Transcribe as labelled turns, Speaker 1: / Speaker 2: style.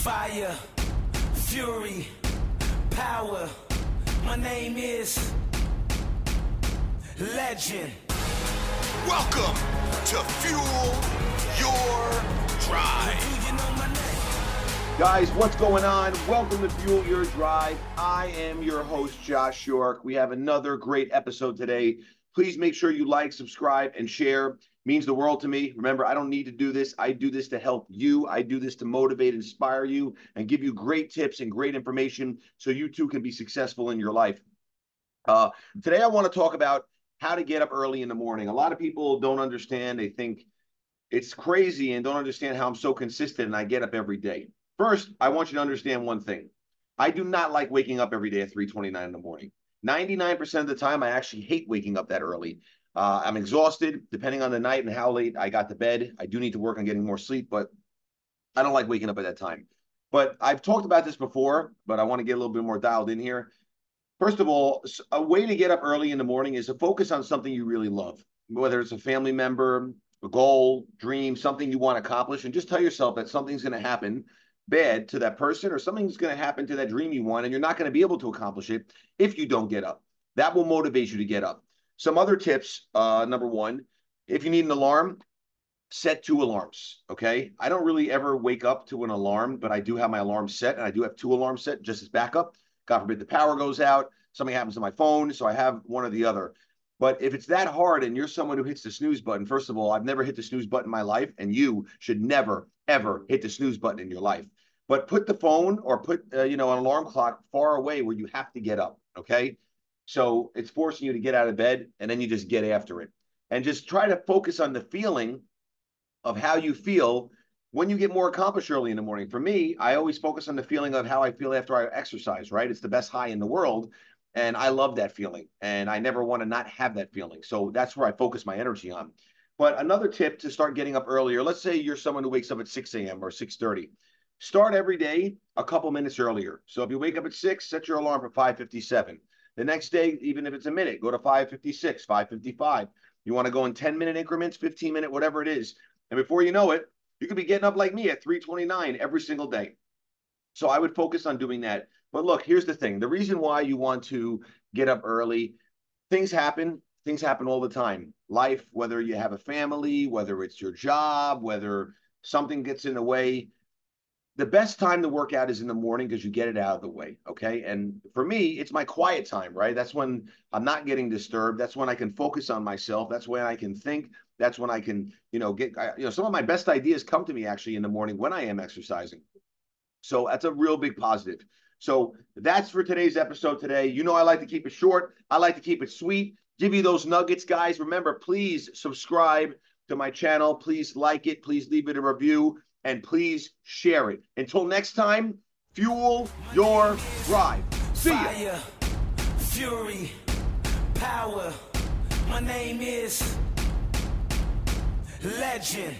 Speaker 1: Fire, fury, power. My name is Legend.
Speaker 2: Welcome to Fuel Your Drive.
Speaker 1: Do you know my name?
Speaker 3: Guys, what's going on? Welcome to Fuel Your Drive. I am your host, Josh York. We have another great episode today. Please make sure you like, subscribe, and share. means the world to me. Remember, I don't need to do this. I do this to help you. I do this to motivate, inspire you, and give you great tips and great information so you too can be successful in your life. Uh, today, I want to talk about how to get up early in the morning. A lot of people don't understand. They think it's crazy and don't understand how I'm so consistent and I get up every day. First, I want you to understand one thing. I do not like waking up every day at 3:29 in the morning. 99% of the time, I actually hate waking up that early. Uh, I'm exhausted, depending on the night and how late I got to bed. I do need to work on getting more sleep, but I don't like waking up at that time. But I've talked about this before, but I want to get a little bit more dialed in here. First of all, a way to get up early in the morning is to focus on something you really love, whether it's a family member, a goal, dream, something you want to accomplish, and just tell yourself that something's going to happen bad to that person or something's going to happen to that dream you want, and you're not going to be able to accomplish it if you don't get up. That will motivate you to get up. Some other tips. Uh, number one, if you need an alarm, set two alarms. Okay. I don't really ever wake up to an alarm, but I do have my alarm set and I do have two alarms set just as backup. God forbid the power goes out, something happens to my phone. So I have one or the other. But if it's that hard and you're someone who hits the snooze button, first of all, I've never hit the snooze button in my life, and you should never, ever hit the snooze button in your life. But put the phone or put, uh, you know, an alarm clock far away where you have to get up. Okay. So it's forcing you to get out of bed and then you just get after it. And just try to focus on the feeling of how you feel when you get more accomplished early in the morning. For me, I always focus on the feeling of how I feel after I exercise, right? It's the best high in the world. And I love that feeling. And I never want to not have that feeling. So that's where I focus my energy on. But another tip to start getting up earlier, let's say you're someone who wakes up at 6 a.m. or 6:30. Start every day a couple minutes earlier. So if you wake up at 6, set your alarm for 5:57. The next day, even if it's a minute, go to 5:56, 5:55. You want to go in 10 minute increments, 15 minute, whatever it is. And before you know it, you could be getting up like me at 329 every single day. So I would focus on doing that. But look, here's the thing. The reason why you want to get up early, things happen. Things happen all the time. Life, whether you have a family, whether it's your job, whether something gets in the way, the best time to work out is in the morning because you get it out of the way. Okay. And for me, it's my quiet time, right? That's when I'm not getting disturbed. That's when I can focus on myself. That's when I can think. That's when I can, you know, get, you know, some of my best ideas come to me actually in the morning when I am exercising. So that's a real big positive. So that's for today's episode today. You know, I like to keep it short, I like to keep it sweet, give you those nuggets, guys. Remember, please subscribe to my channel. Please like it. Please leave it a review and please share it. Until next time, fuel your drive. See ya.
Speaker 1: Fire, fury, power. My name is Legend.